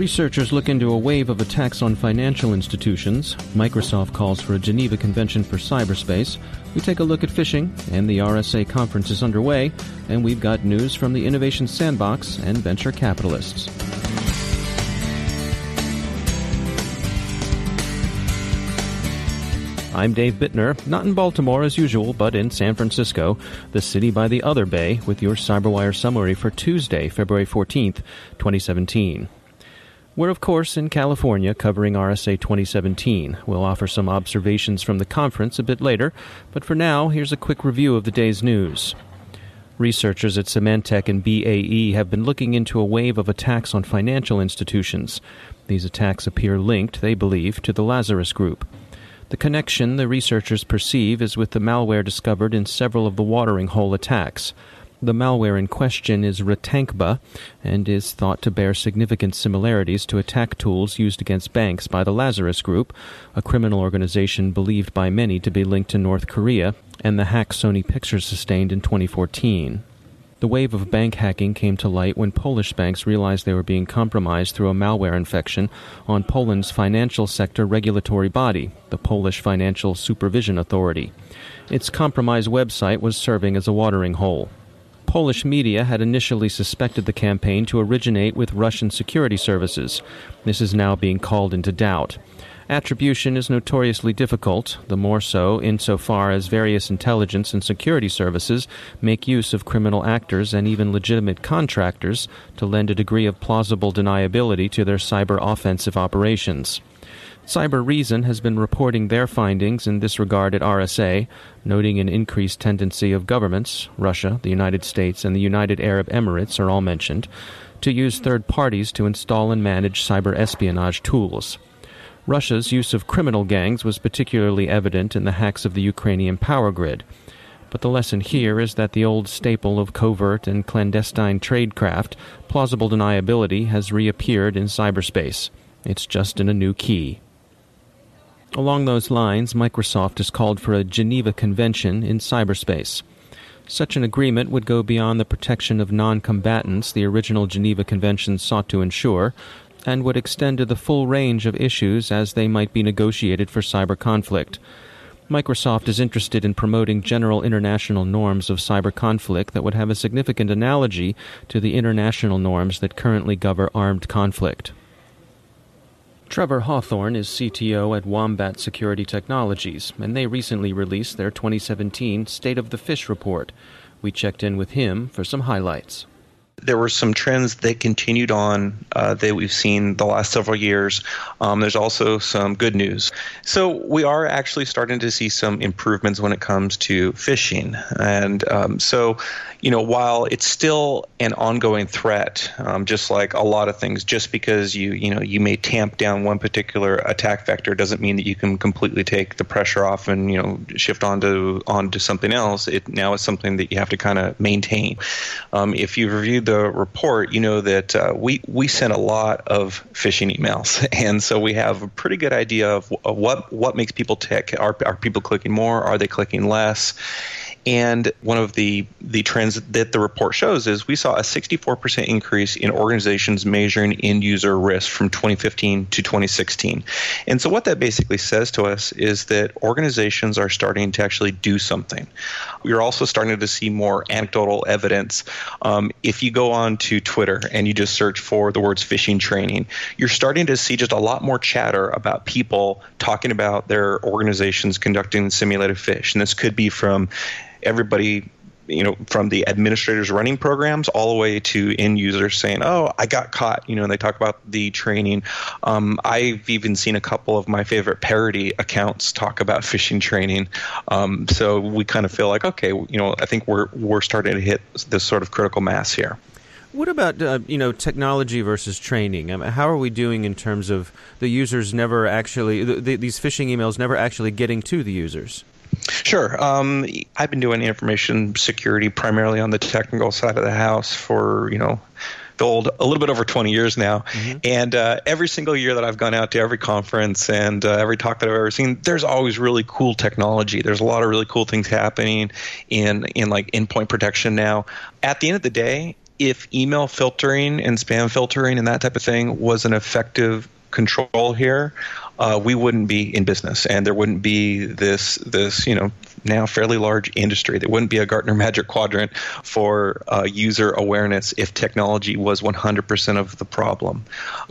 Researchers look into a wave of attacks on financial institutions. Microsoft calls for a Geneva Convention for cyberspace. We take a look at phishing, and the RSA conference is underway. And we've got news from the Innovation Sandbox and venture capitalists. I'm Dave Bittner, not in Baltimore as usual, but in San Francisco, the city by the other bay, with your CyberWire summary for Tuesday, February 14th, 2017. We're, of course, in California covering RSA 2017. We'll offer some observations from the conference a bit later, but for now, here's a quick review of the day's news. Researchers at Symantec and BAE have been looking into a wave of attacks on financial institutions. These attacks appear linked, they believe, to the Lazarus Group. The connection the researchers perceive is with the malware discovered in several of the watering hole attacks. The malware in question is Ratankba and is thought to bear significant similarities to attack tools used against banks by the Lazarus Group, a criminal organization believed by many to be linked to North Korea, and the hack Sony Pictures sustained in 2014. The wave of bank hacking came to light when Polish banks realized they were being compromised through a malware infection on Poland's financial sector regulatory body, the Polish Financial Supervision Authority. Its compromised website was serving as a watering hole. Polish media had initially suspected the campaign to originate with Russian security services. This is now being called into doubt. Attribution is notoriously difficult, the more so insofar as various intelligence and security services make use of criminal actors and even legitimate contractors to lend a degree of plausible deniability to their cyber offensive operations. Cybereason has been reporting their findings in this regard at RSA, noting an increased tendency of governments, Russia, the United States, and the United Arab Emirates are all mentioned, to use third parties to install and manage cyber espionage tools. Russia's use of criminal gangs was particularly evident in the hacks of the Ukrainian power grid. But the lesson here is that the old staple of covert and clandestine tradecraft, plausible deniability, has reappeared in cyberspace. It's just in a new key. Along those lines, Microsoft has called for a Geneva Convention in cyberspace. Such an agreement would go beyond the protection of non combatants the original Geneva Convention sought to ensure, and would extend to the full range of issues as they might be negotiated for cyber conflict. Microsoft is interested in promoting general international norms of cyber conflict that would have a significant analogy to the international norms that currently govern armed conflict. Trevor Hawthorn is CTO at Wombat Security Technologies, and they recently released their 2017 State of the Phish report. We checked in with him for some highlights there were some trends that continued on uh, that we've seen the last several years. Um, there's also some good news. So we are actually starting to see some improvements when it comes to phishing. And um, so you know, while it's still an ongoing threat, um, just like a lot of things, just because you you know you may tamp down one particular attack vector doesn't mean that you can completely take the pressure off and you know shift onto onto something else. It now is something that you have to kind of maintain. Um, if you've reviewed the report, you know that uh, we we sent a lot of phishing emails, and so we have a pretty good idea of, of what what makes people tick. Are are people clicking more? Are they clicking less? And one of the, the trends that the report shows is we saw a 64% increase in organizations measuring end user risk from 2015 to 2016. And so, what that basically says to us is that organizations are starting to actually do something. We're also starting to see more anecdotal evidence. Um, if you go on to Twitter and you just search for the words phishing training, you're starting to see just a lot more chatter about people talking about their organizations conducting simulated phish. And this could be from everybody you know, from the administrators running programs all the way to end users saying, "Oh, I got caught." You know, and they talk about the training. Um, I've even seen a couple of my favorite parody accounts talk about phishing training. Um, so we kind of feel like, okay, you know, I think we're we're starting to hit this sort of critical mass here. What about uh, you know technology versus training? I mean, how are we doing in terms of the users never actually the, the, these phishing emails never actually getting to the users? Sure. Um, I've been doing information security primarily on the technical side of the house for you know old a little bit over 20 years now mm-hmm. and uh, every single year that i've gone out to every conference and uh, every talk that i've ever seen there's always really cool technology there's a lot of really cool things happening in in like endpoint protection now at the end of the day if email filtering and spam filtering and that type of thing was an effective control here uh, we wouldn't be in business, and there wouldn't be this this you know now fairly large industry. There wouldn't be a Gartner Magic Quadrant for uh, user awareness if technology was 100% of the problem.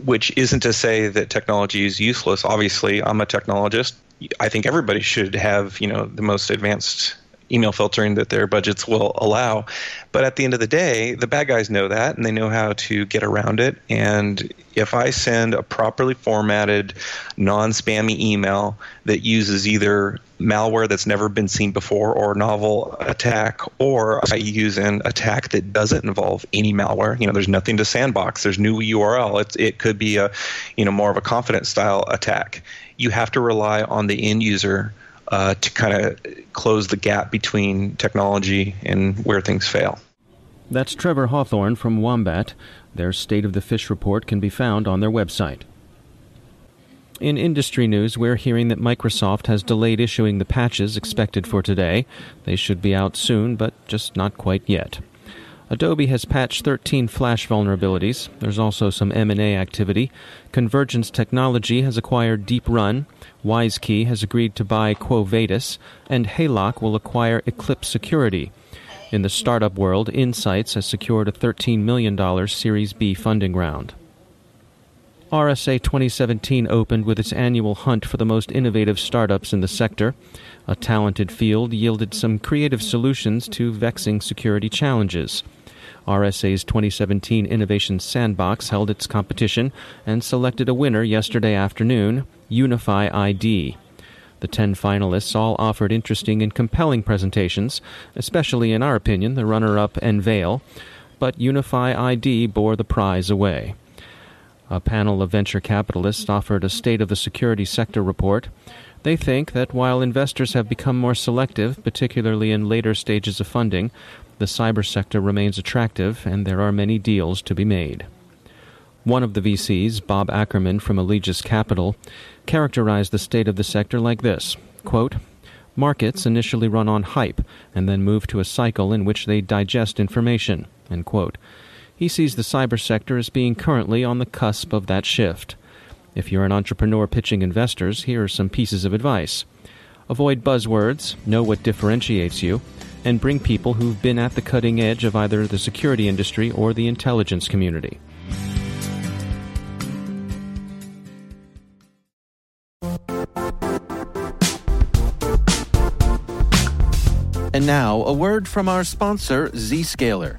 Which isn't to say that technology is useless. Obviously, I'm a technologist. I think everybody should have you know the most advanced email filtering that their budgets will allow. But at the end of the day, the bad guys know that and they know how to get around it. And if I send a properly formatted, non spammy email that uses either malware that's never been seen before or a novel attack, or I use an attack that doesn't involve any malware, you know, there's nothing to sandbox, there's new URL, it's, it could be a, you know, more of a confidence style attack. You have to rely on the end user uh, to kind of close the gap between technology and where things fail. That's Trevor Hawthorn from Wombat. Their State of the Phish report can be found on their website. In industry news, we're hearing that Microsoft has delayed issuing the patches expected for today. They should be out soon, but just not quite yet. Adobe has patched 13 Flash vulnerabilities. There's also some M&A activity. Convergence Technology has acquired Deep Run. WiseKey has agreed to buy QuoVadis, and Haylock will acquire Eclipse Security. In the startup world, Insights has secured a $13 million Series B funding round. RSA 2017 opened with its annual hunt for the most innovative startups in the sector. A talented field yielded some creative solutions to vexing security challenges. RSA's 2017 Innovation Sandbox held its competition and selected a winner yesterday afternoon, UnifyID. The 10 finalists all offered interesting and compelling presentations, especially in our opinion, the runner up Enveil, but UnifyID bore the prize away. A panel of venture capitalists offered a state of the security sector report. They think that while investors have become more selective, particularly in later stages of funding, the cyber sector remains attractive and there are many deals to be made. One of the VCs, Bob Ackerman from Allegis Capital, characterized the state of the sector like this quote, Markets initially run on hype and then move to a cycle in which they digest information. He sees the cyber sector as being currently on the cusp of that shift. If you're an entrepreneur pitching investors, here are some pieces of advice. Avoid buzzwords, know what differentiates you, and bring people who've been at the cutting edge of either the security industry or the intelligence community. And now, a word from our sponsor, Zscaler,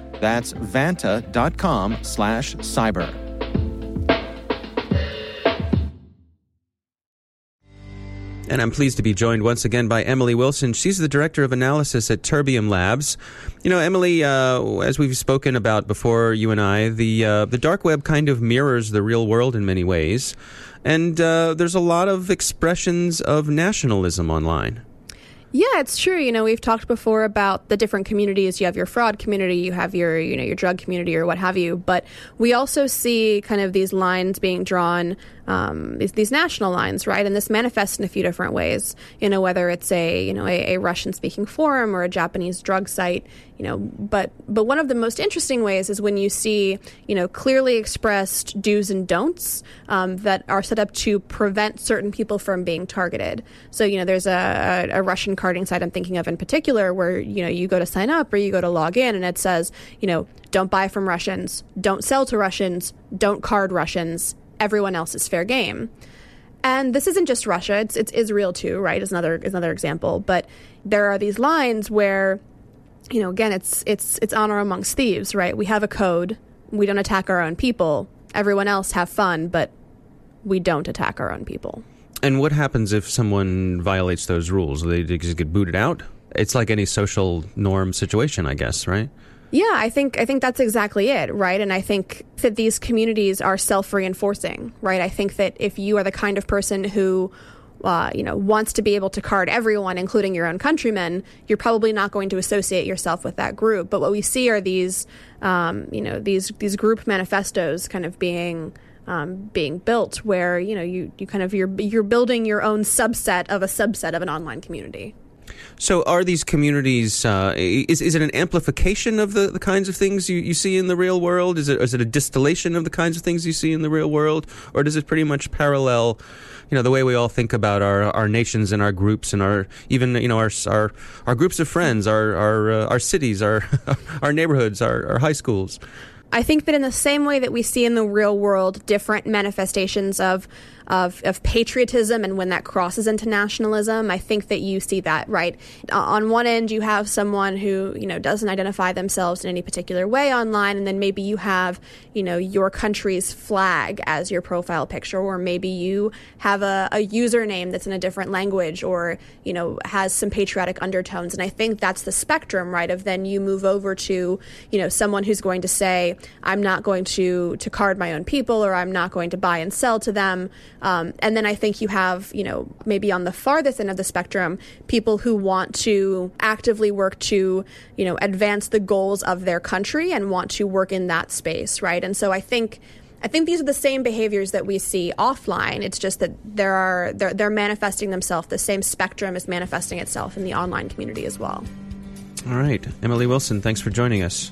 That's vanta.com slash cyber. And I'm pleased to be joined once again by Emily Wilson. She's the director of analysis at Terbium Labs. You know, Emily, uh, as we've spoken about before, you and I, the uh, the dark web kind of mirrors the real world in many ways, and uh, there's a lot of expressions of nationalism online. Yeah, it's true. You know, we've talked before about the different communities. You have your fraud community, you have your, you know, your drug community or what have you. But we also see kind of these lines being drawn, um, these, these national lines, right? And this manifests in a few different ways. You know, whether it's a, you know, a, a Russian speaking forum or a Japanese drug site, you know, but, but one of the most interesting ways is when you see, you know, clearly expressed do's and don'ts um, that are set up to prevent certain people from being targeted. So, you know, there's a, a, Russian carding site I'm thinking of in particular where, you know, you go to sign up or you go to log in and it says, you know, don't buy from Russians, don't sell to Russians, don't card Russians, everyone else is fair game. And this isn't just Russia, it's, it's Israel too, right? Is another, is another example. But there are these lines where, you know, again, it's, it's, it's honor amongst thieves, right? We have a code, we don't attack our own people, everyone else have fun, but we don't attack our own people. And what happens if someone violates those rules? They just get booted out? It's like any social norm situation, I guess, right? Yeah, I think I think that's exactly it, right? And I think that these communities are self-reinforcing, right? I think that if you are the kind of person who uh, you know, wants to be able to card everyone, including your own countrymen, you're probably not going to associate yourself with that group. But what we see are these, um, you know, these these group manifestos kind of being um, being built, where you know you you kind of you're you're building your own subset of a subset of an online community. So, are these communities? Uh, is is it an amplification of the, the kinds of things you, you see in the real world? Is it is it a distillation of the kinds of things you see in the real world, or does it pretty much parallel? You know the way we all think about our, our nations and our groups and our even you know our our, our groups of friends, our our uh, our cities, our our neighborhoods, our, our high schools. I think that in the same way that we see in the real world different manifestations of of, of patriotism and when that crosses into nationalism, I think that you see that, right? Uh, on one end, you have someone who, you know, doesn't identify themselves in any particular way online, and then maybe you have, you know, your country's flag as your profile picture, or maybe you have a, a username that's in a different language or, you know, has some patriotic undertones. And I think that's the spectrum, right? Of then you move over to, you know, someone who's going to say, I'm not going to, to card my own people or I'm not going to buy and sell to them. Um, and then I think you have, you know, maybe on the farthest end of the spectrum, people who want to actively work to, you know, advance the goals of their country and want to work in that space, right? And so I think. I think these are the same behaviors that we see offline. It's just that there are they're, they're manifesting themselves. The same spectrum is manifesting itself in the online community as well. All right, Emily Wilson, thanks for joining us.